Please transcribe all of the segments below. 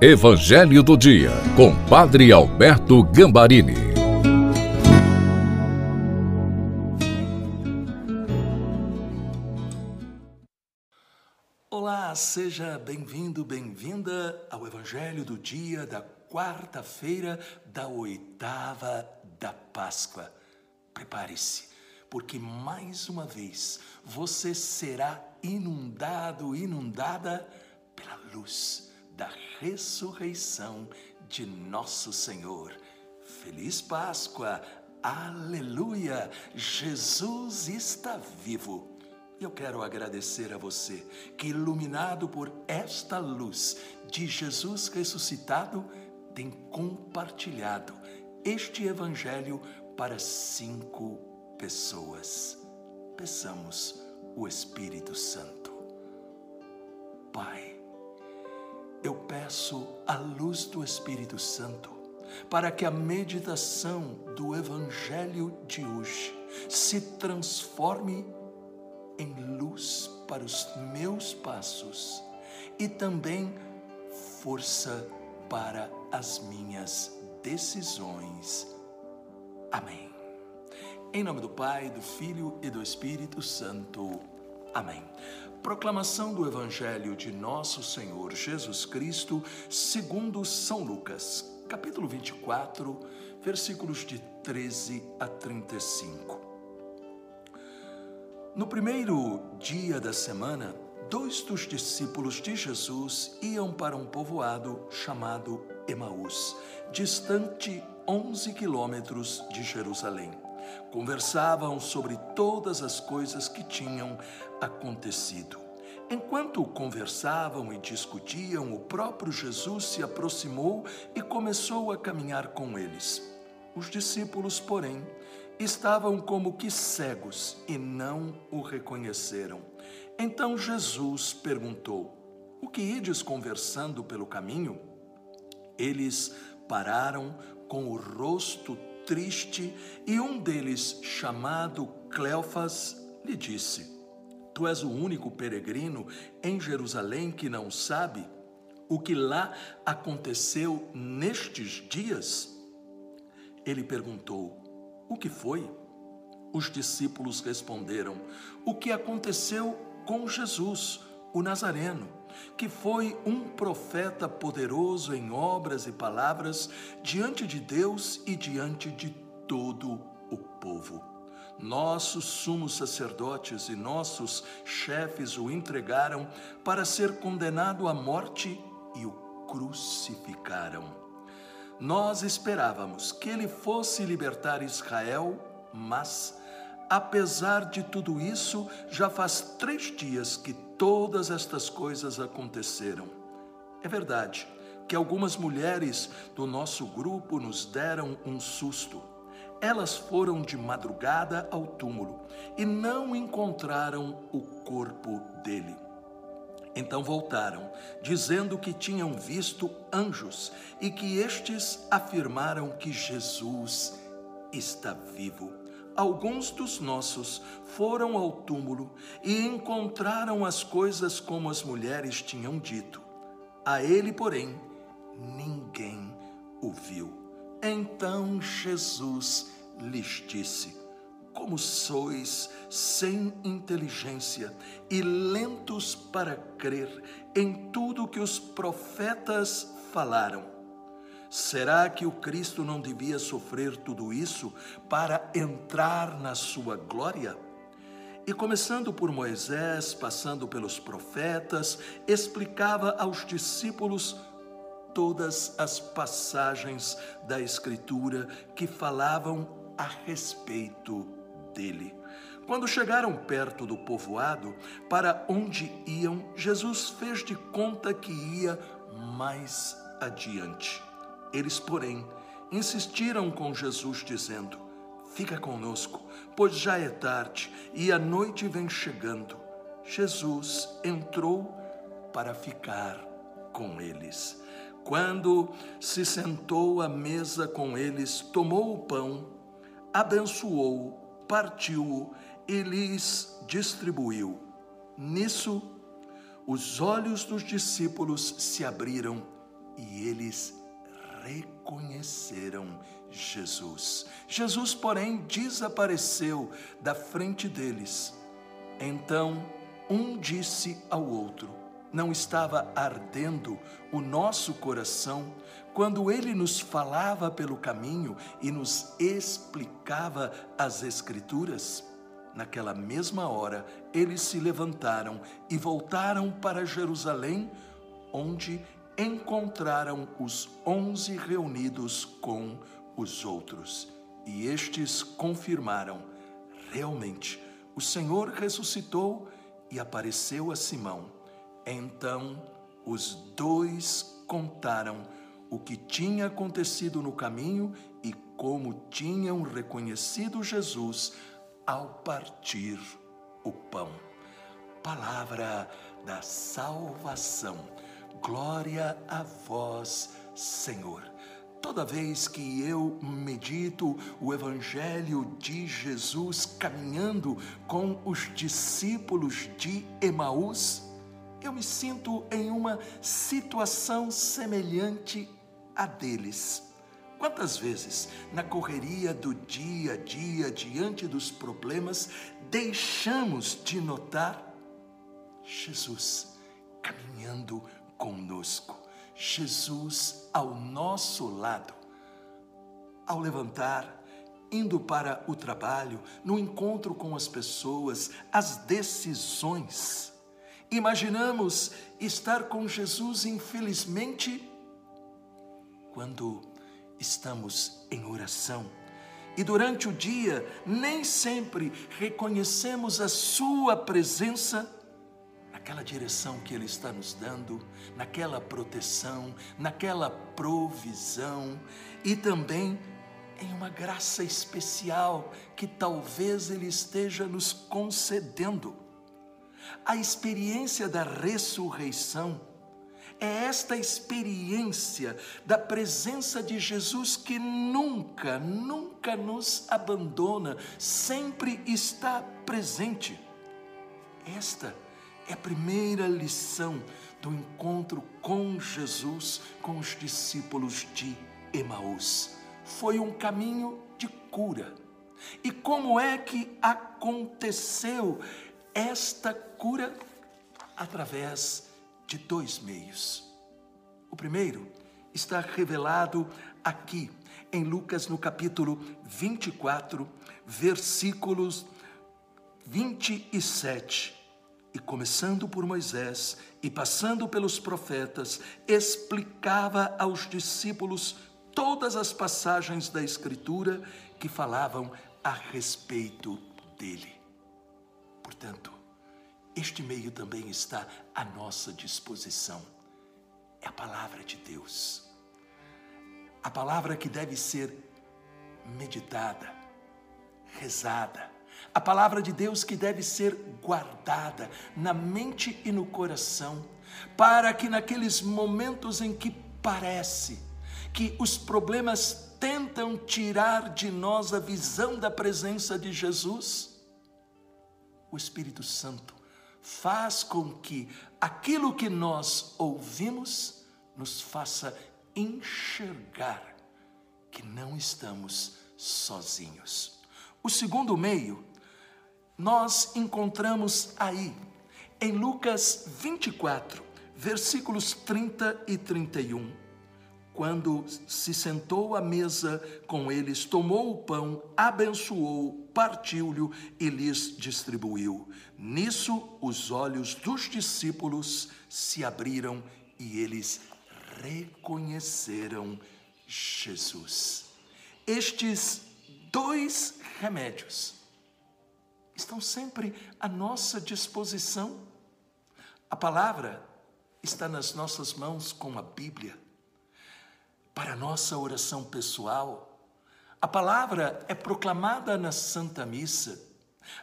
Evangelho do Dia, com Padre Alberto Gambarini. Olá, seja bem-vindo, bem-vinda ao Evangelho do Dia da quarta-feira da oitava da Páscoa. Prepare-se, porque mais uma vez você será inundado, inundada pela luz da ressurreição de nosso Senhor. Feliz Páscoa! Aleluia! Jesus está vivo. Eu quero agradecer a você que, iluminado por esta luz de Jesus ressuscitado, tem compartilhado este Evangelho para cinco pessoas. Peçamos o Espírito Santo. Pai, eu peço a luz do Espírito Santo para que a meditação do Evangelho de hoje se transforme em luz para os meus passos e também força para as minhas decisões. Amém. Em nome do Pai, do Filho e do Espírito Santo. Amém. Proclamação do Evangelho de Nosso Senhor Jesus Cristo, segundo São Lucas, capítulo 24, versículos de 13 a 35. No primeiro dia da semana, dois dos discípulos de Jesus iam para um povoado chamado Emaús, distante 11 quilômetros de Jerusalém. Conversavam sobre todas as coisas que tinham acontecido. Enquanto conversavam e discutiam, o próprio Jesus se aproximou e começou a caminhar com eles. Os discípulos, porém, estavam como que cegos e não o reconheceram. Então Jesus perguntou: O que ides conversando pelo caminho? Eles pararam com o rosto triste, e um deles, chamado Cleofas, lhe disse: Tu és o único peregrino em Jerusalém que não sabe o que lá aconteceu nestes dias? Ele perguntou: O que foi? Os discípulos responderam: O que aconteceu com Jesus, o Nazareno que foi um profeta poderoso em obras e palavras diante de Deus e diante de todo o povo. Nossos sumos sacerdotes e nossos chefes o entregaram para ser condenado à morte e o crucificaram. Nós esperávamos que ele fosse libertar Israel, mas Apesar de tudo isso, já faz três dias que todas estas coisas aconteceram. É verdade que algumas mulheres do nosso grupo nos deram um susto. Elas foram de madrugada ao túmulo e não encontraram o corpo dele. Então voltaram, dizendo que tinham visto anjos e que estes afirmaram que Jesus está vivo alguns dos nossos foram ao túmulo e encontraram as coisas como as mulheres tinham dito. A ele, porém, ninguém o viu. Então Jesus lhes disse: Como sois sem inteligência e lentos para crer em tudo que os profetas falaram. Será que o Cristo não devia sofrer tudo isso para entrar na sua glória? E começando por Moisés, passando pelos profetas, explicava aos discípulos todas as passagens da Escritura que falavam a respeito dele. Quando chegaram perto do povoado para onde iam, Jesus fez de conta que ia mais adiante. Eles, porém, insistiram com Jesus, dizendo: Fica conosco, pois já é tarde e a noite vem chegando. Jesus entrou para ficar com eles. Quando se sentou à mesa com eles, tomou o pão, abençoou, partiu-o e lhes distribuiu. Nisso, os olhos dos discípulos se abriram e eles reconheceram Jesus. Jesus, porém, desapareceu da frente deles. Então, um disse ao outro: Não estava ardendo o nosso coração quando ele nos falava pelo caminho e nos explicava as Escrituras? Naquela mesma hora, eles se levantaram e voltaram para Jerusalém, onde encontraram os onze reunidos com os outros. E estes confirmaram: realmente, o Senhor ressuscitou e apareceu a Simão. Então os dois contaram o que tinha acontecido no caminho e como tinham reconhecido Jesus ao partir o pão. Palavra da salvação. Glória a vós, Senhor. Toda vez que eu medito o Evangelho de Jesus caminhando com os discípulos de Emaús, eu me sinto em uma situação semelhante a deles. Quantas vezes, na correria do dia a dia, diante dos problemas, deixamos de notar Jesus caminhando conosco, Jesus ao nosso lado. Ao levantar, indo para o trabalho, no encontro com as pessoas, as decisões. Imaginamos estar com Jesus, infelizmente, quando estamos em oração. E durante o dia, nem sempre reconhecemos a Sua presença naquela direção que Ele está nos dando, naquela proteção, naquela provisão e também em uma graça especial que talvez Ele esteja nos concedendo. A experiência da ressurreição é esta experiência da presença de Jesus que nunca, nunca nos abandona, sempre está presente. Esta é a primeira lição do encontro com Jesus com os discípulos de Emaús. Foi um caminho de cura. E como é que aconteceu esta cura? Através de dois meios. O primeiro está revelado aqui em Lucas no capítulo 24, versículos 27. E começando por Moisés e passando pelos profetas, explicava aos discípulos todas as passagens da Escritura que falavam a respeito dele. Portanto, este meio também está à nossa disposição. É a palavra de Deus. A palavra que deve ser meditada, rezada. A palavra de Deus que deve ser guardada na mente e no coração, para que naqueles momentos em que parece que os problemas tentam tirar de nós a visão da presença de Jesus, o Espírito Santo faz com que aquilo que nós ouvimos nos faça enxergar que não estamos sozinhos. O segundo meio, nós encontramos aí, em Lucas 24, versículos 30 e 31 quando se sentou à mesa com eles, tomou o pão, abençoou, partiu-lhe e lhes distribuiu. Nisso, os olhos dos discípulos se abriram e eles reconheceram Jesus. Estes dois remédios estão sempre à nossa disposição. A palavra está nas nossas mãos com a Bíblia para a nossa oração pessoal. A palavra é proclamada na Santa Missa.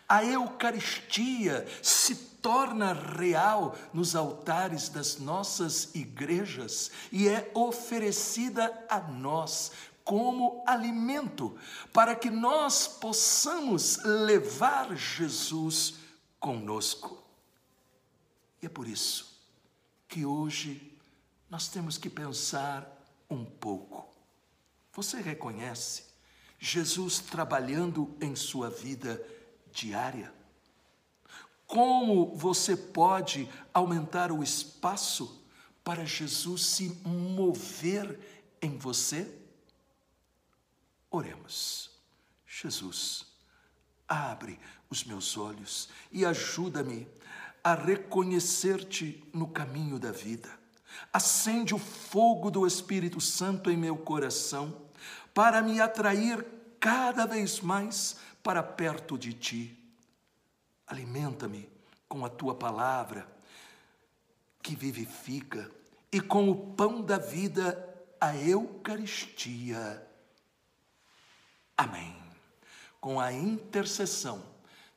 A Eucaristia se torna real nos altares das nossas igrejas e é oferecida a nós como alimento para que nós possamos levar Jesus conosco. E é por isso que hoje nós temos que pensar um pouco. Você reconhece Jesus trabalhando em sua vida diária? Como você pode aumentar o espaço para Jesus se mover em você? Oremos. Jesus, abre os meus olhos e ajuda-me a reconhecer-te no caminho da vida. Acende o fogo do Espírito Santo em meu coração para me atrair cada vez mais para perto de ti. Alimenta-me com a tua palavra que vivifica e com o pão da vida, a Eucaristia. Amém. Com a intercessão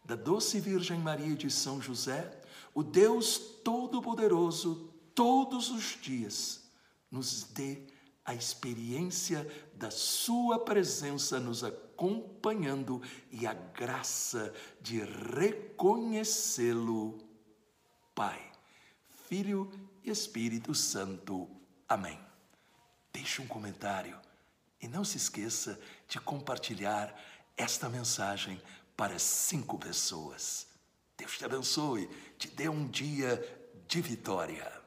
da doce Virgem Maria de São José, o Deus Todo-Poderoso, todos os dias, nos dê a experiência da Sua presença nos acompanhando e a graça de reconhecê-lo, Pai, Filho e Espírito Santo. Amém. Deixe um comentário e não se esqueça de compartilhar esta mensagem para cinco pessoas. Deus te abençoe, te dê um dia de vitória.